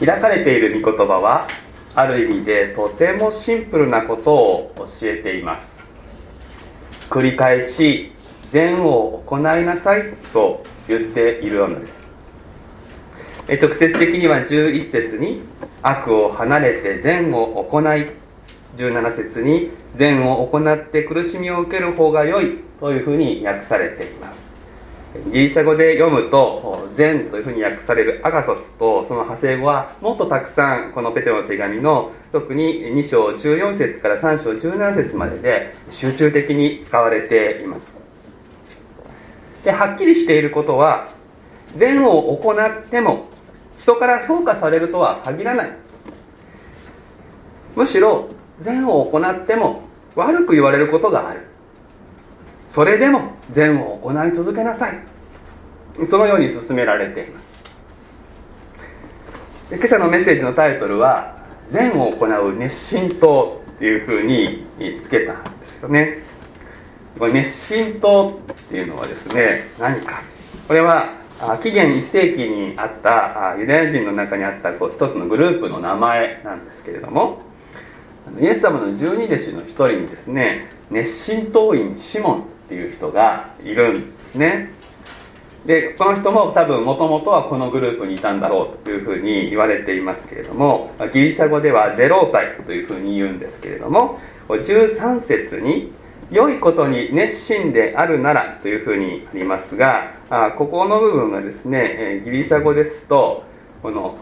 開かれている御言葉はある意味でとてもシンプルなことを教えています。繰り返し善を行いなさいと言っているようなんです。直接的には11節に悪を離れて善を行い17節に善を行って苦しみを受ける方が良いというふうに訳されています。ギリシャ語で読むと善というふうに訳されるアガソスとその派生語はもっとたくさんこのペテロの手紙の特に2章14節から3章17節までで集中的に使われています。ではっきりしていることは善を行っても人から評価されるとは限らない。むしろ善を行っても悪く言われることがある。それでも善を行い続けなさいそのように勧められています。今朝のメッセージのタイトルは「善を行う熱心党」っていうふうにつけたんですよね。これ熱心党っていうのはですね何か。これは紀元1世紀にあったユダヤ人の中にあったこう一つのグループの名前なんですけれどもイエス様の十二弟子の一人にですね熱心党員シモンっていう人がいるんですね。でこの人も多分もともとはこのグループにいたんだろうというふうに言われていますけれどもギリシャ語ではゼロータイというふうに言うんですけれども13節に「良いことに熱心であるなら」というふうにありますがあここの部分がですねギリシャ語ですとこの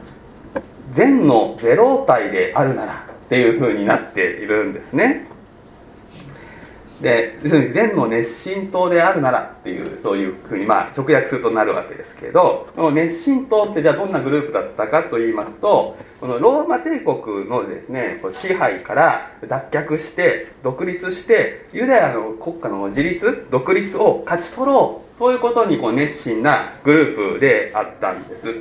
「善のゼロータイであるなら」っていうふうになっているんですね。で要するに善の熱心党であるならっていうそういうふうにまあ直訳するとなるわけですけどこの熱心党ってじゃあどんなグループだったかと言いますとこのローマ帝国のですね支配から脱却して独立してユダヤの国家の自立独立を勝ち取ろうそういうことにこう熱心なグループであったんです。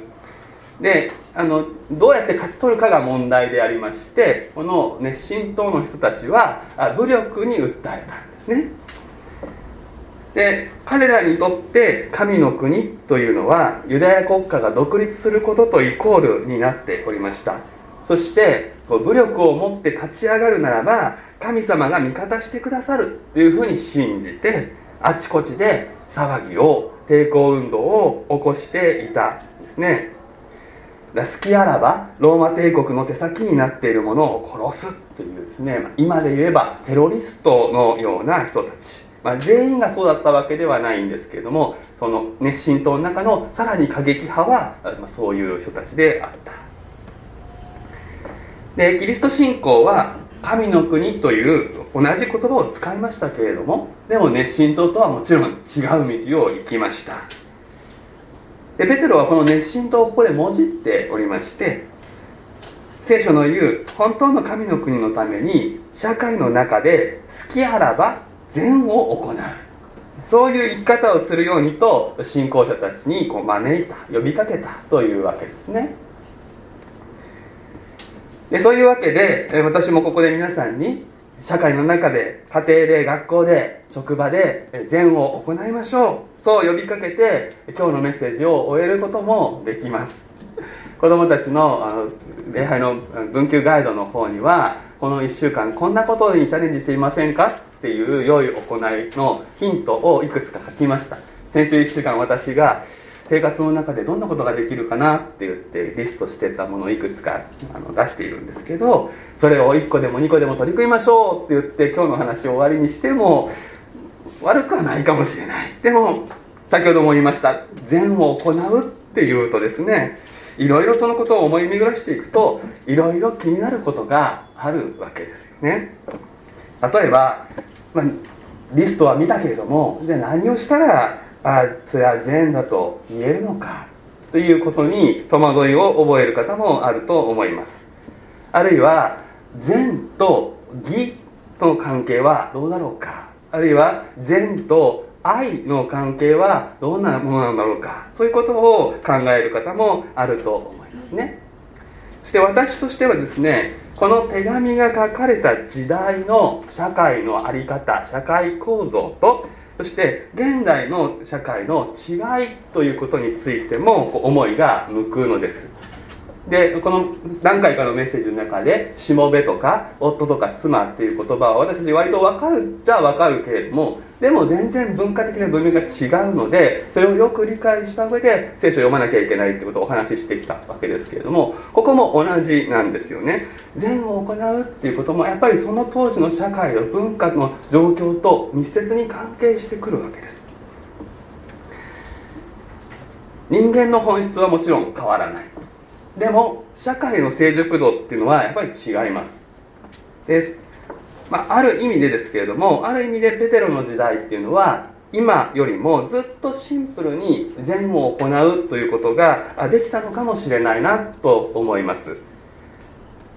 であのどうやって勝ち取るかが問題でありましてこの熱心党の人たちは武力に訴えた。んですね。で彼らにとって神の国というのはユダヤ国家が独立することとイコールになっておりました。そして武力を持って立ち上がるならば神様が味方してくださるというふうに信じてあちこちで騒ぎを抵抗運動を起こしていたんですね。好きあらばローマ帝国の手先になっているものを殺すというですね今で言えばテロリストのような人たち、まあ、全員がそうだったわけではないんですけれどもその熱心党の中のさらに過激派は、まあ、そういう人たちであった。でキリスト信仰は神の国という同じ言葉を使いましたけれどもでも熱心党とはもちろん違う道を行きました。でペテロはこの熱心とここでもじっておりまして聖書の言う本当の神の国のために社会の中で好きあらば善を行う。そういう生き方をするようにと信仰者たちにこう招いた呼びかけたというわけですね。でそういうわけで私もここで皆さんに社会の中で家庭で学校で職場で善を行いましょう。そう呼びかけて今日のメッセージを終えることもできます。子供たちのあの礼拝の文級ガイドの方にはこの1週間こんなことにチャレンジしていませんかっていう良い行いのヒントをいくつか書きました。先週1週間私が生活の中でどんなことができるかなって言ってリストしてたものをいくつかあの出しているんですけどそれを1個でも2個でも取り組みましょうって言って今日の話を終わりにしても悪くはないかもしれない。でも先ほども言いました善を行うっていうとですねいろいろそのことを思い巡らしていくといろいろ気になることがあるわけですよね。例えば、まあ、リストは見たけれどもじゃあ何をしたらあそれは善だと言えるのかということに戸惑いを覚える方もあると思います。あるいは善と義との関係はどうだろうか。あるいは善と愛の関係はどんなものなんだろうか。そういうことを考える方もあると思いますね。そして私としてはですねこの手紙が書かれた時代の社会の在り方社会構造とそして現代の社会の違いということについても思いが向くのです。でこの何回かのメッセージの中で「しもべ」とか「夫」とか「妻」っていう言葉は私たち割と分かるっちゃ分かるけれどもでも全然文化的な文明が違うのでそれをよく理解した上で聖書を読まなきゃいけないってことをお話ししてきたわけですけれどもここも同じなんですよね。善を行うっていうこともやっぱりその当時の社会の文化の状況と密接に関係してくるわけです。人間の本質はもちろん変わらない。でも社会の成熟度っていうのはやっぱり違います。で、まあ、ある意味でですけれどもある意味でペテロの時代っていうのは今よりもずっとシンプルに善を行うということができたのかもしれないなと思います。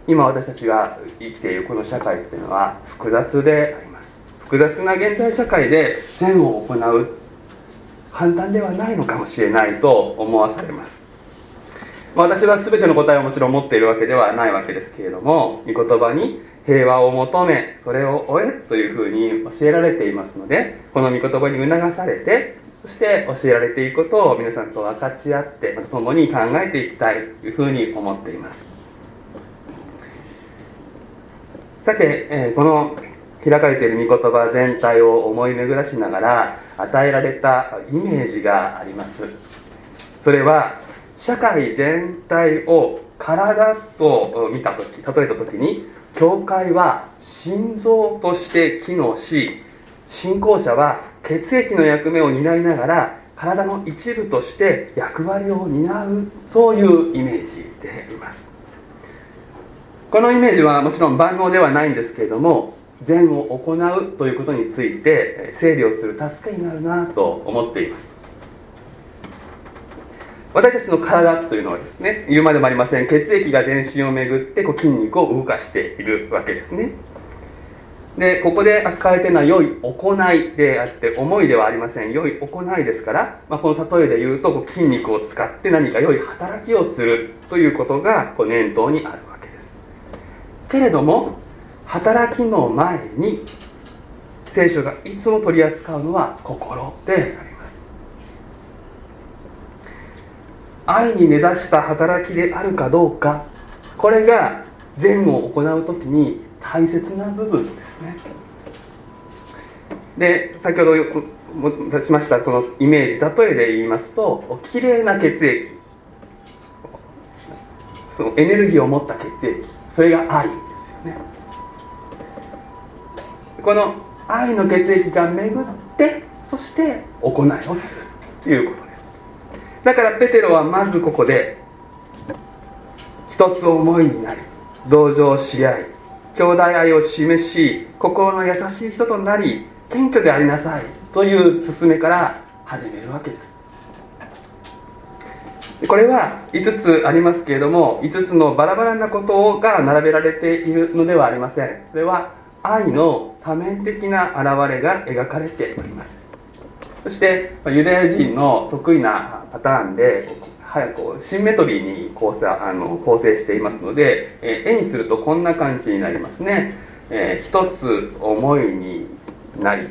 今私たちが生きているこの社会っていうのは複雑であります。複雑な現代社会で善を行う。簡単ではないのかもしれないと思わされます。私は全ての答えをもちろん持っているわけではないわけですけれども御言葉に平和を求めそれを終えというふうに教えられていますのでこの御言葉に促されてそして教えられていくことを皆さんと分かち合ってまた共に考えていきたいというふうに思っています。さて、えー、この開かれている御言葉全体を思い巡らしながら与えられたイメージがあります。それは社会全体を体と見た時例えた時に教会は心臓として機能し信仰者は血液の役目を担いながら体の一部として役割を担うそういうイメージでいます。このイメージはもちろん万能ではないんですけれども善を行うということについて整理をする助けになるなと思っています。私たちの体というのはですね言うまでもありません。血液が全身を巡ってこう筋肉を動かしているわけですね。でここで扱われているのは良い行いであって思いではありません。良い行いですから、まあ、この例えで言うとこう筋肉を使って何か良い働きをするということがこう念頭にあるわけです。けれども働きの前に聖書がいつも取り扱うのは心であります。愛に根ざした働きであるかどうかこれが善を行う時に大切な部分ですね。で先ほど出しましたこのイメージ例えで言いますときれいな血液。そのエネルギーを持った血液。それが愛ですよね。この愛の血液が巡ってそして行いをする。ということ。だからペテロはまずここで一つ思いになり同情し合い兄弟愛を示し心の優しい人となり謙虚でありなさいという勧めから始めるわけです。これは5つありますけれども5つのバラバラなことが並べられているのではありません。それは愛の多面的な現れが描かれております。そしてユダヤ人の得意なパターンで早くシンメトリーに構成あの構成していますので、え絵にするとこんな感じになりますね、えー、一つ思いになり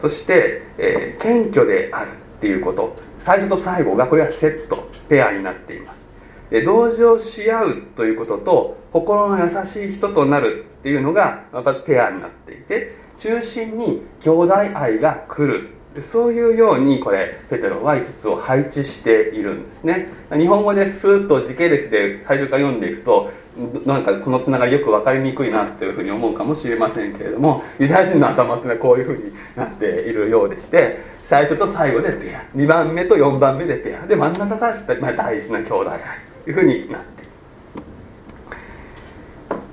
そして、えー、謙虚であるっていうこと。最初と最後がこれはセットペアになっています。で同情し合うということと心の優しい人となるっていうのがまたペアになっていて中心に兄弟愛が来るそういうようにこれペテロは5つを配置しているんですね。日本語でスーッと時系列で最初から読んでいくとなんかこのつながりよく分かりにくいなっていうふうに思うかもしれませんけれどもユダヤ人の頭っていうのはこういうふうになっているようでして最初と最後でペア。2番目と4番目でペア。で真ん中が大事な兄弟愛というふうになって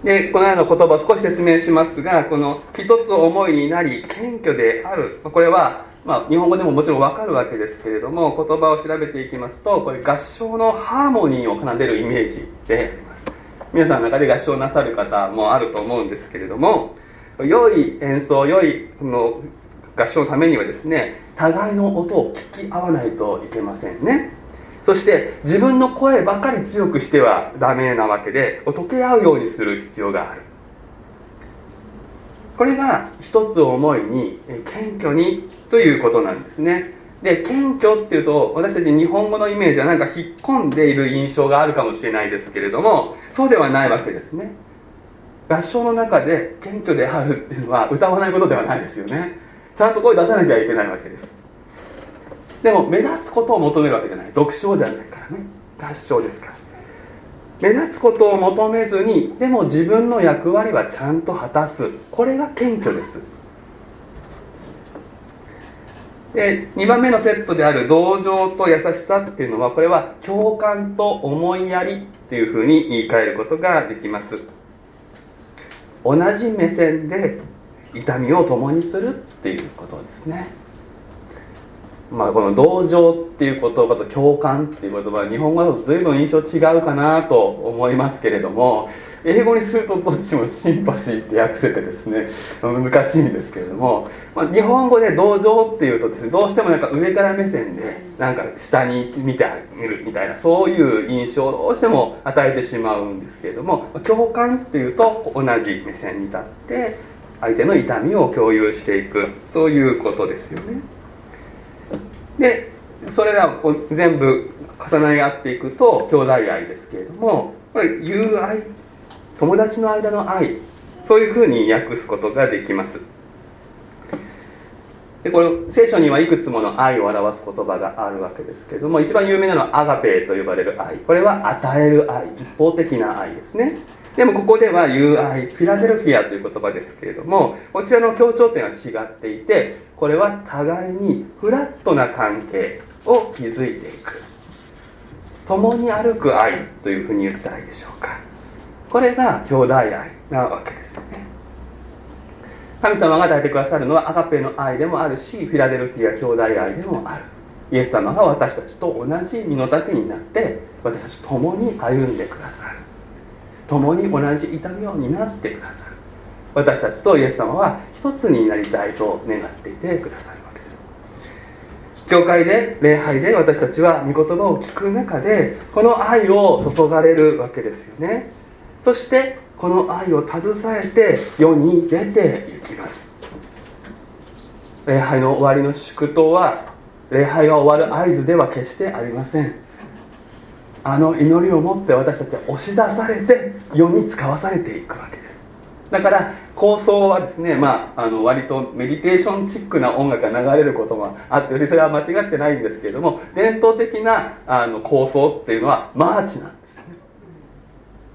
でこのような言葉を少し説明しますがこの一つ思いになり謙虚である。これはまあ、日本語でももちろん分かるわけですけれども言葉を調べていきますとこれ合唱のハーモニーを奏でるイメージであります。皆さんの中で合唱なさる方もあると思うんですけれども良い演奏良いの合唱のためにはですね互いの音を聞き合わないといけませんね。そして自分の声ばかり強くしてはダメなわけで溶け合うようにする必要がある。これが一つ思いに謙虚にということなんですね。で謙虚っていうと私たち日本語のイメージはなんか引っ込んでいる印象があるかもしれないですけれどもそうではないわけですね。合唱の中で謙虚であるっていうのは歌わないことではないですよね。ちゃんと声出さなきゃいけないわけです。でも目立つことを求めるわけじゃない。読唱じゃないからね。合唱ですから。目立つことを求めずにでも自分の役割はちゃんと果たす。これが謙虚です。で2番目のセットである同情と優しさっていうのはこれは共感と思いやりっていうふうに言い換えることができます。同じ目線で痛みを共にするっていうことですね。まあ、この同情っていう言葉と共感っていう言葉は日本語だと随分印象違うかなと思いますけれども英語にするとどっちもシンパシーって訳せてですね難しいんですけれども、まあ、日本語で同情っていうとですねどうしてもなんか上から目線でなんか下に見てみるみたいなそういう印象をどうしても与えてしまうんですけれども共感っていうと同じ目線に立って相手の痛みを共有していくそういうことですよね。でそれらをこう全部重なり合っていくと兄弟愛ですけれどもこれ友愛友達の間の愛そういうふうに訳すことができます。でこの聖書にはいくつもの愛を表す言葉があるわけですけれども一番有名なのはアガペーと呼ばれる愛。これは与える愛一方的な愛ですね。でもここでは友愛フィラデルフィアという言葉ですけれどもこちらの強調点は違っていてこれは互いにフラットな関係を築いていく。共に歩く愛というふうに言ったらいいでしょうか。これが兄弟愛なわけですよね。神様が与えてくださるのはアガペの愛でもあるしフィラデルフィア兄弟愛でもある。イエス様が私たちと同じ身の丈になって私たち共に歩んでくださる。共に同じ痛みを担ってくださる。私たちとイエス様は一つになりたいと願っていてくださるわけです。教会で礼拝で私たちは御言葉を聞く中でこの愛を注がれるわけですよね。そしてこの愛を携えて世に出て行きます。礼拝の終わりの祝祷は礼拝が終わる合図では決してありません。あの祈りを持って私たちは押し出されて世に使わされていくわけです。だから構想はですね、まあ、あの割とメディテーションチックな音楽が流れることもあってそれは間違ってないんですけれども伝統的なあの構想っていうのはマーチなんですよね。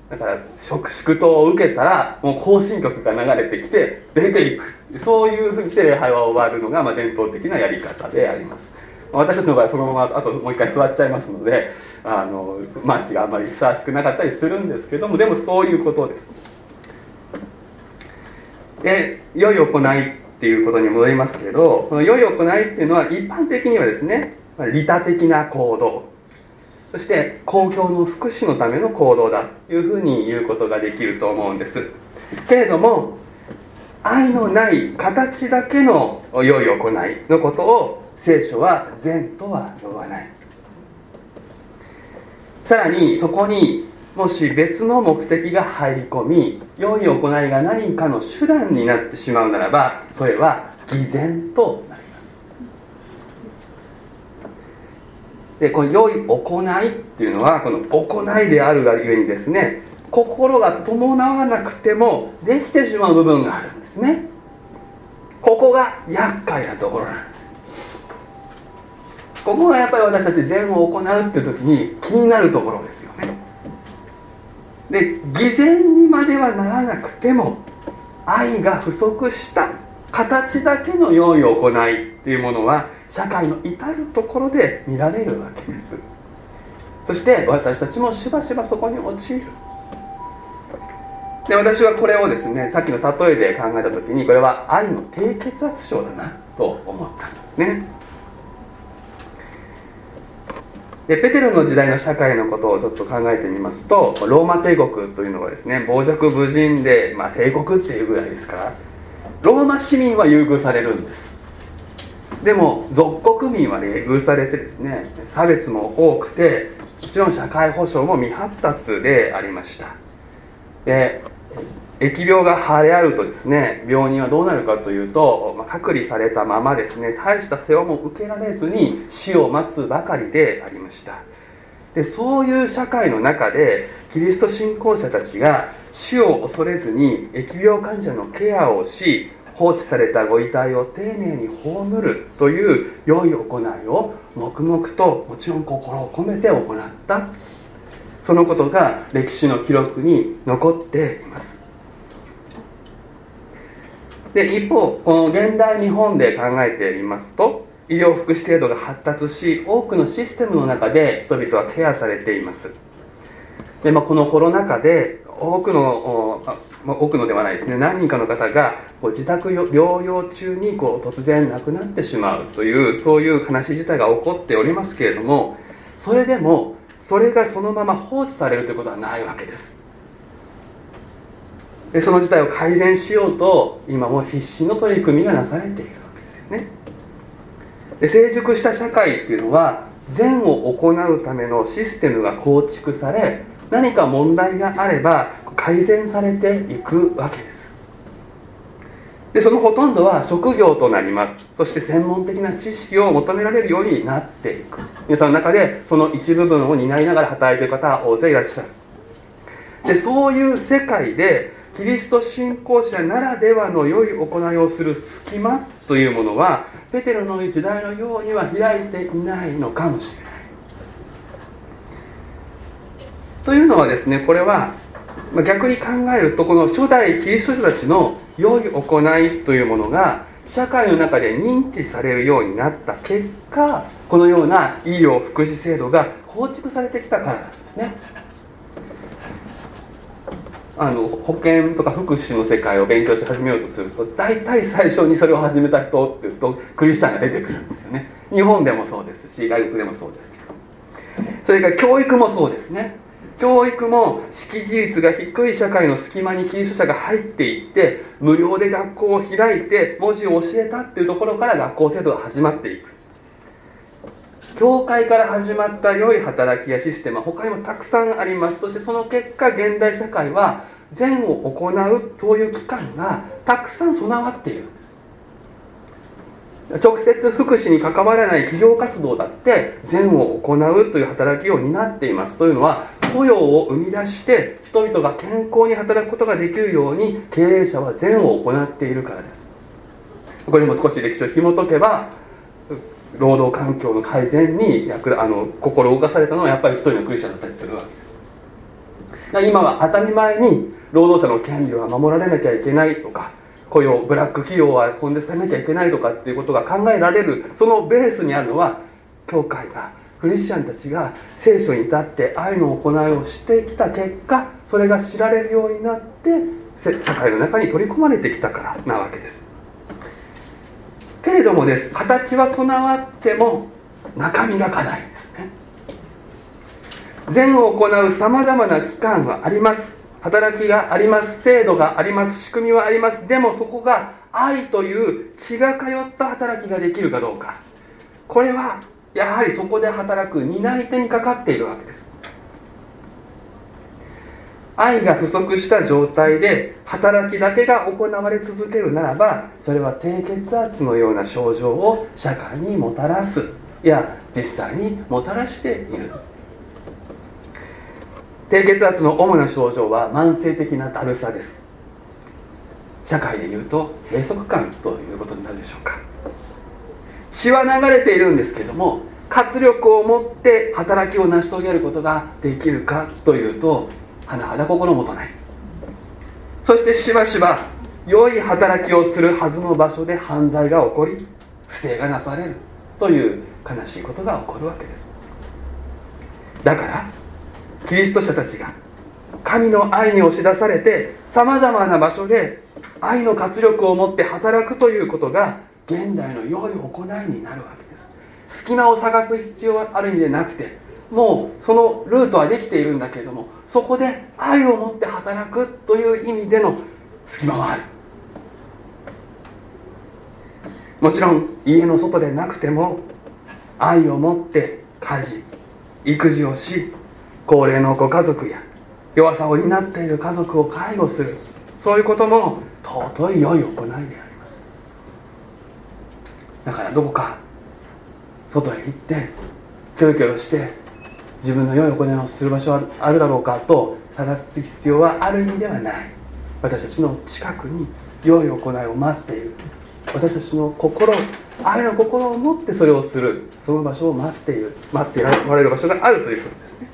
だから祝祝祷を受けたらもう行進曲が流れてきて出ていく。そういうふうにして礼拝は終わるのが、まあ、伝統的なやり方であります。私たちの場合そのままあともう一回座っちゃいますのであのマッチがあんまりふさわしくなかったりするんですけどもでもそういうことです。で良い行いっていうことに戻りますけどこの良い行いっていうのは一般的にはですね利他的な行動。そして公共の福祉のための行動だというふうに言うことができると思うんです。けれども愛のない形だけの良い行いのことを聖書は善とは呼ばない。さらにそこにもし別の目的が入り込み良い行いが何かの手段になってしまうならばそれは偽善となります。でこの良い行いっていうのはこの行いであるがゆえにですね心が伴わなくてもできてしまう部分があるんですね。ここが厄介なところなんです。ここがやっぱり私たち善を行うっていう時に気になるところですよね。で偽善にまではならなくても愛が不足した形だけの良い行いっていうものは社会の至るところで見られるわけです。そして私たちもしばしばそこに陥る。で私はこれをですねさっきの例えで考えた時にこれは愛の低血圧症だなと思ったんですね。でペテロの時代の社会のことをちょっと考えてみますとローマ帝国というのはですね傍若無人で、まあ、帝国っていうぐらいですからローマ市民は優遇されるんです。でも属国民は冷遇されてですね差別も多くてもちろん社会保障も未発達でありました。で疫病が流行るとですね病人はどうなるかというと、まあ、隔離されたままですね大した世話も受けられずに死を待つばかりでありました。でそういう社会の中でキリスト信仰者たちが死を恐れずに疫病患者のケアをし放置されたご遺体を丁寧に葬るという良い行いを黙々ともちろん心を込めて行った。そのことが歴史の記録に残っています。で一方この現代日本で考えてみますと医療福祉制度が発達し多くのシステムの中で人々はケアされています。で、まあ、このコロナ禍で多くのまあ多くのではないですね。何人かの方がこう自宅療養中にこう突然亡くなってしまうというそういう悲しい事態が起こっておりますけれどもそれでもそれがそのまま放置されるということはないわけです。その事態を改善しようと今も必死の取り組みがなされているわけですよね。で成熟した社会っていうのは善を行うためのシステムが構築され何か問題があれば改善されていくわけです。でそのほとんどは職業となります。そして専門的な知識を求められるようになっていく。皆さんの中でその一部分を担いながら働いている方は大勢いらっしゃる。でそういう世界でキリスト信仰者ならではの良い行いをする隙間というものはペテロの時代のようには開いていないのかもしれない。というのはですねこれは逆に考えるとこの初代キリスト者たちの良い行いというものが社会の中で認知されるようになった結果このような医療福祉制度が構築されてきたからなんですね。あの保険とか福祉の世界を勉強し始めようとすると大体最初にそれを始めた人っていうとクリスチャンが出てくるんですよね。日本でもそうです。し外国でもそうですけど。それから教育もそうですね。教育も識字率が低い社会の隙間にキリスト者が入っていって無料で学校を開いて文字を教えたっていうところから学校制度が始まっていく。教会から始まった良い働きやシステムは他にもたくさんあります。そしてその結果現代社会は善を行うそういう機関がたくさん備わっている。直接福祉に関わらない企業活動だって善を行うという働きを担っています。というのは雇用を生み出して人々が健康に働くことができるように経営者は善を行っているからです。ここにも少し歴史を紐解けば労働環境の改善に役あの心動かされたのはやっぱり一人のクリスチャンだったりするわけです。今は当たり前に労働者の権利は守られなきゃいけないとか雇用ブラック企業は根絶されなきゃいけないとかっていうことが考えられるそのベースにあるのは教会がクリスチャンたちが聖書に立って愛の行いをしてきた結果それが知られるようになって社会の中に取り込まれてきたからなわけです。けれどもです形は備わっても中身が課題ですね。善を行うさまざまな機関はあります。働きがあります。制度があります。仕組みはあります。でもそこが愛という血が通った働きができるかどうか。これはやはりそこで働く担い手にかかっているわけです。愛が不足した状態で働きだけが行われ続けるならばそれは低血圧のような症状を社会にもたらす。いや実際にもたらしている。低血圧の主な症状は慢性的なだるさです。社会でいうと閉塞感ということになるでしょうか。血は流れているんですけども活力を持って働きを成し遂げることができるかというと甚だ心もとない。そしてしばしば良い働きをするはずの場所で犯罪が起こり不正がなされるという悲しいことが起こるわけです。だからキリスト者たちが神の愛に押し出されてさまざまな場所で愛の活力を持って働くということが現代の良い行いになるわけです。隙間を探す必要はある意味でなくてもうそのルートはできているんだけれどもそこで愛を持って働くという意味での隙間はある。もちろん家の外でなくても愛を持って家事育児をし高齢のご家族や弱さを担っている家族を介護するそういうことも尊い良い行いであります。だからどこか外へ行ってキョロキョロして自分の良い行いをする場所はあるだろうかと探す必要はある意味ではない。私たちの近くに良い行いを待っている。私たちの心愛の心を持ってそれをする。その場所を待っている。待っておられる場所があるということですね。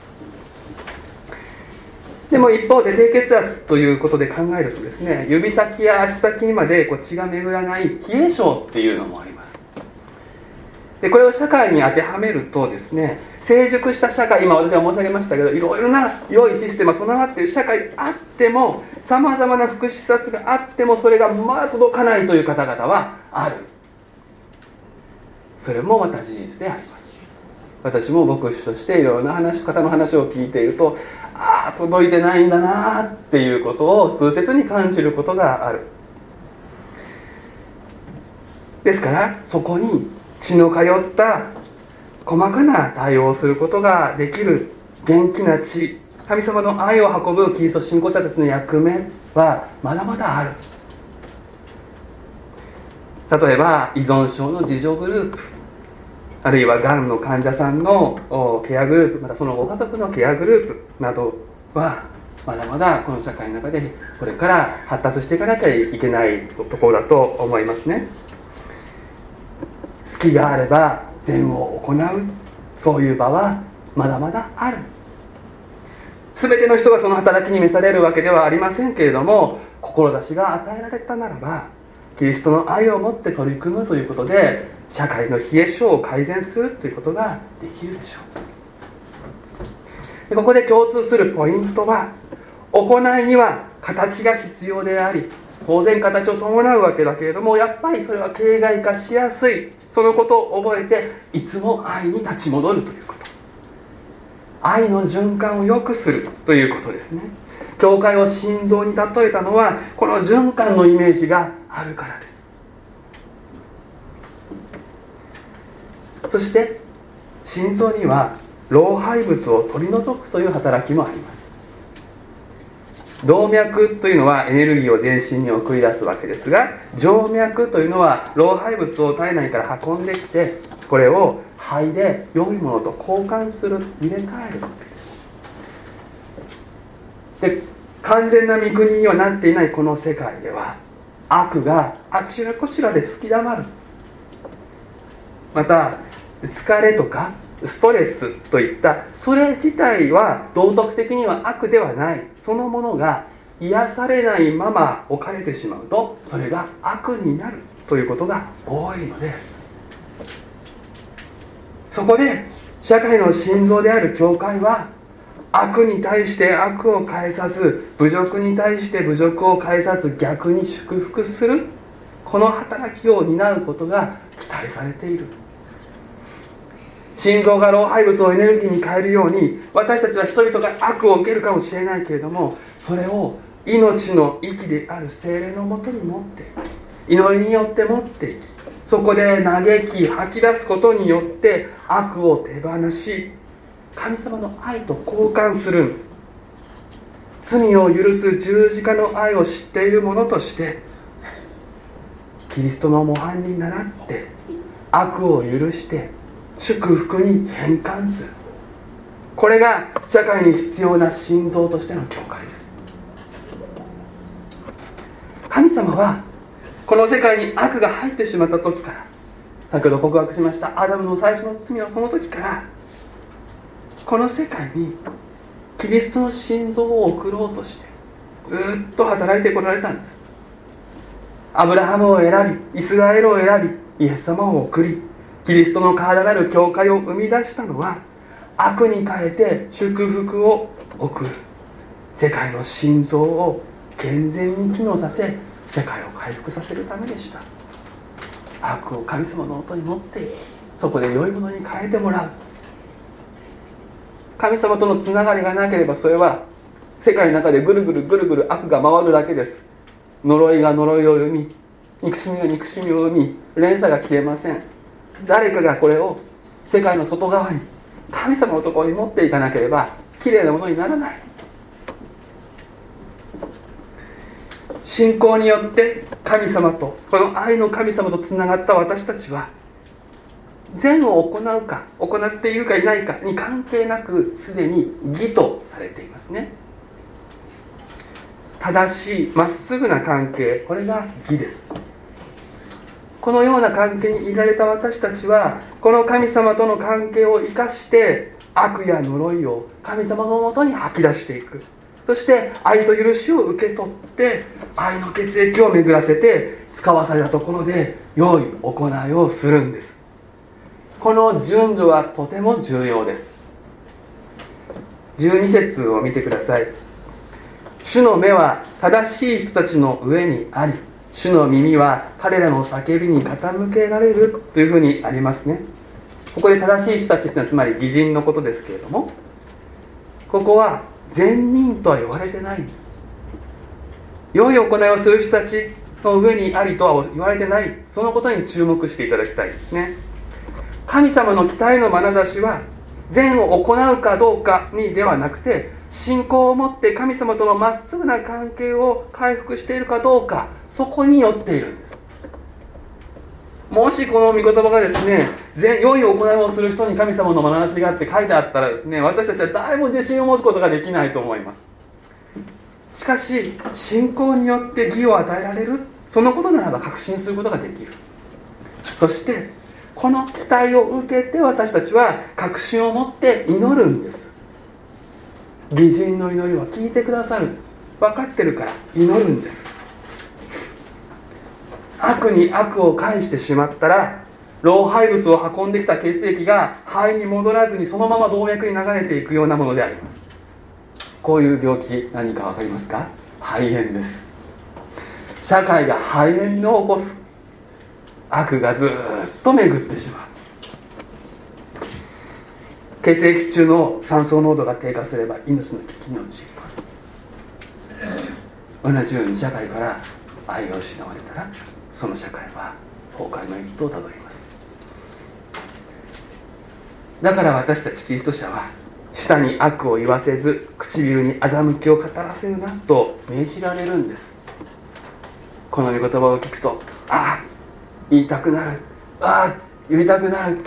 でも一方で低血圧ということで考えるとですね指先や足先にまでこう血が巡らない冷え性っていうのもあります。でこれを社会に当てはめるとですね成熟した社会今私は申し上げましたけどいろいろな良いシステムが備わっている社会あってもさまざまな福祉施設があってもそれがまだ届かないという方々はある。それもまた事実であります。私も牧師としていろいろな話方の話を聞いているとああ届いてないんだなっていうことを痛切に感じることがある。ですからそこに血の通った細かな対応をすることができる元気な血。神様の愛を運ぶキリスト信仰者たちの役目はまだまだある。例えば依存症の自助グループ。あるいはがんの患者さんのケアグループまたそのご家族のケアグループ。などはまだまだこの社会の中でこれから発達していかなきゃいけないところだと思いますね好きがあれば善を行う。そういう場はまだまだある。全ての人がその働きに召されるわけではありませんけれども志が与えられたならばキリストの愛を持って取り組むということで社会の冷え性を改善するということができるでしょう。ここで共通するポイントは行いには形が必要であり当然形を伴うわけだけれどもやっぱりそれは形骸化しやすい。そのことを覚えていつも愛に立ち戻るということ。愛の循環を良くするということですね。教会を心臓に例えたのはこの循環のイメージがあるからです。そして心臓には老廃物を取り除くという働きもあります。動脈というのはエネルギーを全身に送り出すわけですが静脈というのは老廃物を体内から運んできてこれを肺で良いものと交換する入れ替えるわけです。で完全な御国にはなっていないこの世界では悪があちらこちらで吹きだまる。また疲れとかストレスといったそれ自体は道徳的には悪ではない。そのものが癒されないまま置かれてしまうとそれが悪になるということが多いのであります。そこで社会の心臓である教会は悪に対して悪を返さず侮辱に対して侮辱を返さず逆に祝福するこの働きを担うことが期待されている。心臓が老廃物をエネルギーに変えるように私たちは人々が悪を受けるかもしれないけれどもそれを命の息である精霊のもとに持っていき祈りによって持っていきそこで嘆き吐き出すことによって悪を手放し神様の愛と交換する罪を許す十字架の愛を知っている者としてキリストの模範に倣って悪を許して祝福に変換する。これが社会に必要な心臓としての教会です。神様はこの世界に悪が入ってしまった時から先ほど告白しましたアダムの最初の罪はその時からこの世界にキリストの心臓を送ろうとしてずっと働いてこられたんです。アブラハムを選びイスラエルを選びイエス様を送りキリストの体なる教会を生み出したのは悪に変えて祝福を送る。世界の心臓を健全に機能させ世界を回復させるためでした。悪を神様のもとに持っていきそこで良いものに変えてもらう。神様とのつながりがなければそれは世界の中でぐるぐるぐるぐる悪が回るだけです。呪いが呪いを生み憎しみが憎しみを生み連鎖が消えません。誰かがこれを世界の外側に神様のところに持っていかなければきれいなものにならない。信仰によって神様とこの愛の神様とつながった私たちは善を行うか行っているかいないかに関係なくすでに義とされていますね。正しいまっすぐな関係これが義です。このような関係にいられた私たちはこの神様との関係を生かして悪や呪いを神様のもとに吐き出していく。そして愛と許しを受け取って愛の血液を巡らせて使わされたところで良い行いをするんです。この順序はとても重要です。12節を見てください。主の目は正しい人たちの上にあり主の耳は彼らの叫びに傾けられるというふうにありますね。ここで正しい人たちっていうのはつまり義人のことですけれどもここは善人とは言われてないんです。良い行いをする人たちの上にありとは言われてない。そのことに注目していただきたいですね。神様の期待の眼差しは善を行うかどうかにではなくて信仰を持って神様とのまっすぐな関係を回復しているかどうか。そこによっているんです。もしこの御言葉がですね良い行いをする人に神様の眼差しがあって書いてあったらですね私たちは誰も自信を持つことができないと思います。しかし信仰によって義を与えられるそのことならば確信することができる。そしてこの期待を受けて私たちは確信を持って祈るんです。義人の祈りは聞いてくださる。分かってるから祈るんです。悪に悪を返してしまったら老廃物を運んできた血液が肺に戻らずにそのまま動脈に流れていくようなものであります。こういう病気何か分かりますか？肺炎です。社会が肺炎を起こす。悪がずっと巡ってしまう。血液中の酸素濃度が低下すれば命の危機に陥ります。同じように社会から愛が失われたらその社会は崩壊の一途をたどります。だから私たちキリスト者は舌に悪を言わせず唇に欺きを語らせるなと命じられるんです。この御言葉を聞くとああ言いたくなる。ああ言いたくなる。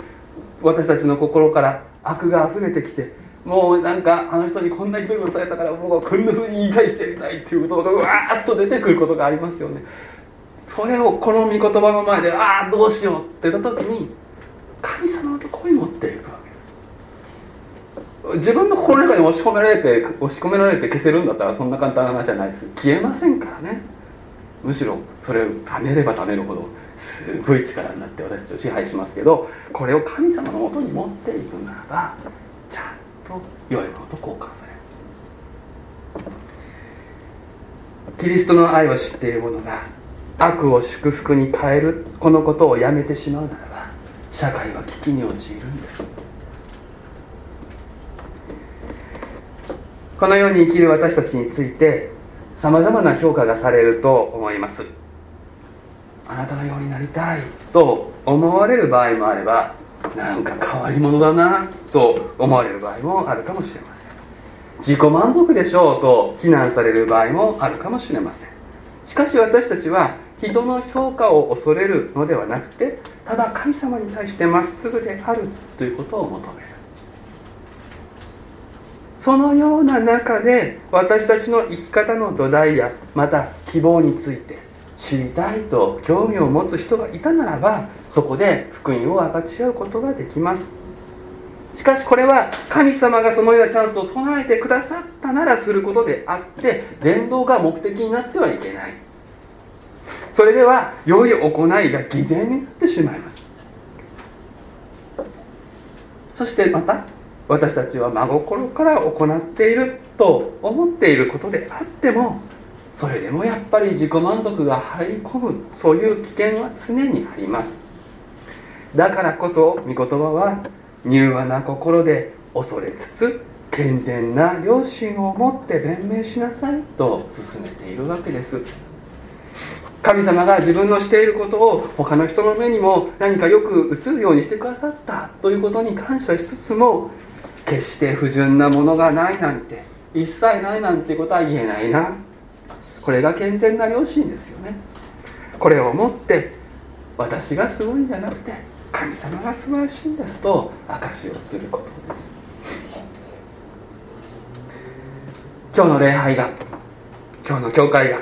私たちの心から悪が溢れてきてもうなんかあの人にこんなひどいことされたから僕はこんなふうに言い返してやりたいっていう言葉がわーっと出てくることがありますよね。それをこの御言葉の前でああどうしようって言った時に神様のとこに持っていくわけです。自分の心の中に押し込められて押し込められて消せるんだったらそんな簡単な話じゃないです。消えませんからね。むしろそれを貯めれば貯めるほどすごい力になって私たちを支配しますけどこれを神様のもとに持っていくならばちゃんと良いものと交換される。キリストの愛を知っている者が悪を祝福に変えるこのことをやめてしまうならば社会は危機に陥るんです。このように生きる私たちについてさまざまな評価がされると思います。あなたのようになりたいと思われる場合もあればなんか変わり者だなと思われる場合もあるかもしれません。自己満足でしょうと非難される場合もあるかもしれません。しかし私たちは人の評価を恐れるのではなくてただ神様に対してまっすぐであるということを求める。そのような中で私たちの生き方の土台やまた希望について知りたいと興味を持つ人がいたならばそこで福音を分かち合うことができます。しかしこれは神様がそのようなチャンスを備えてくださったならすることであって伝道が目的になってはいけない。それでは良い行いが偽善になってしまいます。そしてまた私たちは真心から行っていると思っていることであってもそれでもやっぱり自己満足が入り込むそういう危険は常にあります。だからこそ御言葉は柔和な心で恐れつつ健全な良心を持って弁明しなさいと進めているわけです。神様が自分のしていることを他の人の目にも何かよく映るようにしてくださったということに感謝しつつも決して不純なものがないなんて一切ないなんてことは言えないな。これが健全な良心ですよね。これをもって私がすごいんじゃなくて神様が素晴らしいんですと証しをすることです。今日の礼拝が今日の教会が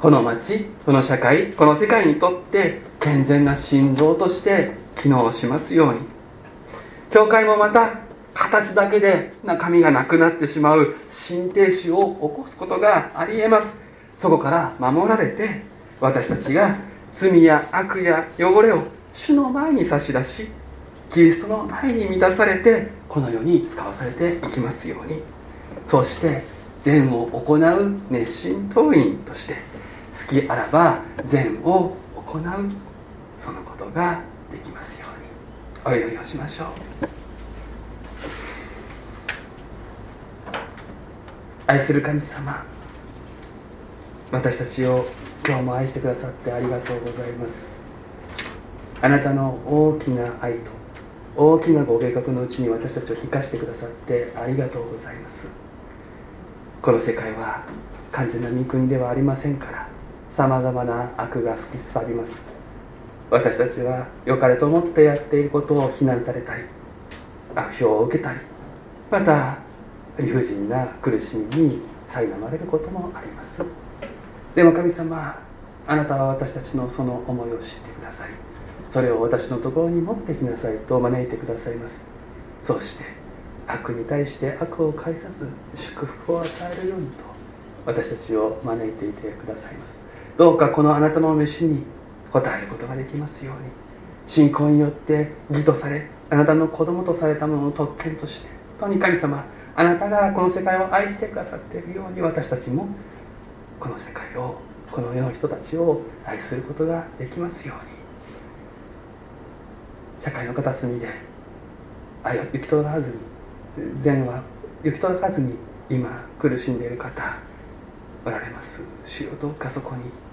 この町この社会この世界にとって健全な心臓として機能しますように。教会もまた形だけで中身がなくなってしまう心停止を起こすことがありえます。そこから守られて私たちが罪や悪や汚れを主の前に差し出しキリストの前に満たされてこの世に使わされていきますように。そして善を行う熱心党員として好きあらば善を行うそのことができますようにお祈りをしましょう。愛する神様私たちを今日も愛してくださってありがとうございます。あなたの大きな愛と大きなご計画のうちに私たちを生かしてくださってありがとうございます。この世界は完全な御国ではありませんからさまざまな悪が吹きすさびます。私たちは良かれと思ってやっていることを非難されたり悪評を受けたりまた理不尽な苦しみに苛まれることもあります。でも神様あなたは私たちのその思いを知ってくださりそれを私のところに持ってきなさいと招いてくださいます。そうして悪に対して悪を返さず祝福を与えるようにと私たちを招いていてくださいます。どうかこのあなたの飯に応えることができますように。信仰によって義とされあなたの子供とされたものの特権としてとに神様あなたがこの世界を愛してくださっているように私たちもこの世界をこの世の人たちを愛することができますように。社会の片隅で愛は行き届かずに善は行き届かずに今苦しんでいる方おられます。主よどうかそこに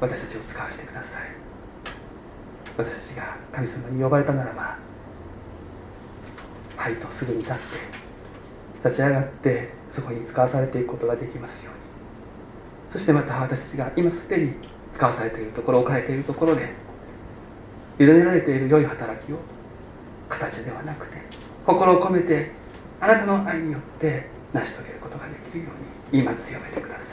私たちを使わせてください。私たちが神様に呼ばれたならばはいとすぐに立って立ち上がってそこに使わされていくことができますように。そしてまた私たちが今すでに使わされているところ置かれているところで委ねられている良い働きを形ではなくて心を込めてあなたの愛によって成し遂げることができるように今強めてください。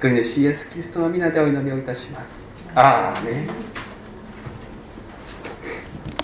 救い主イエス・キリストの皆でお祈りをいたします。アーメン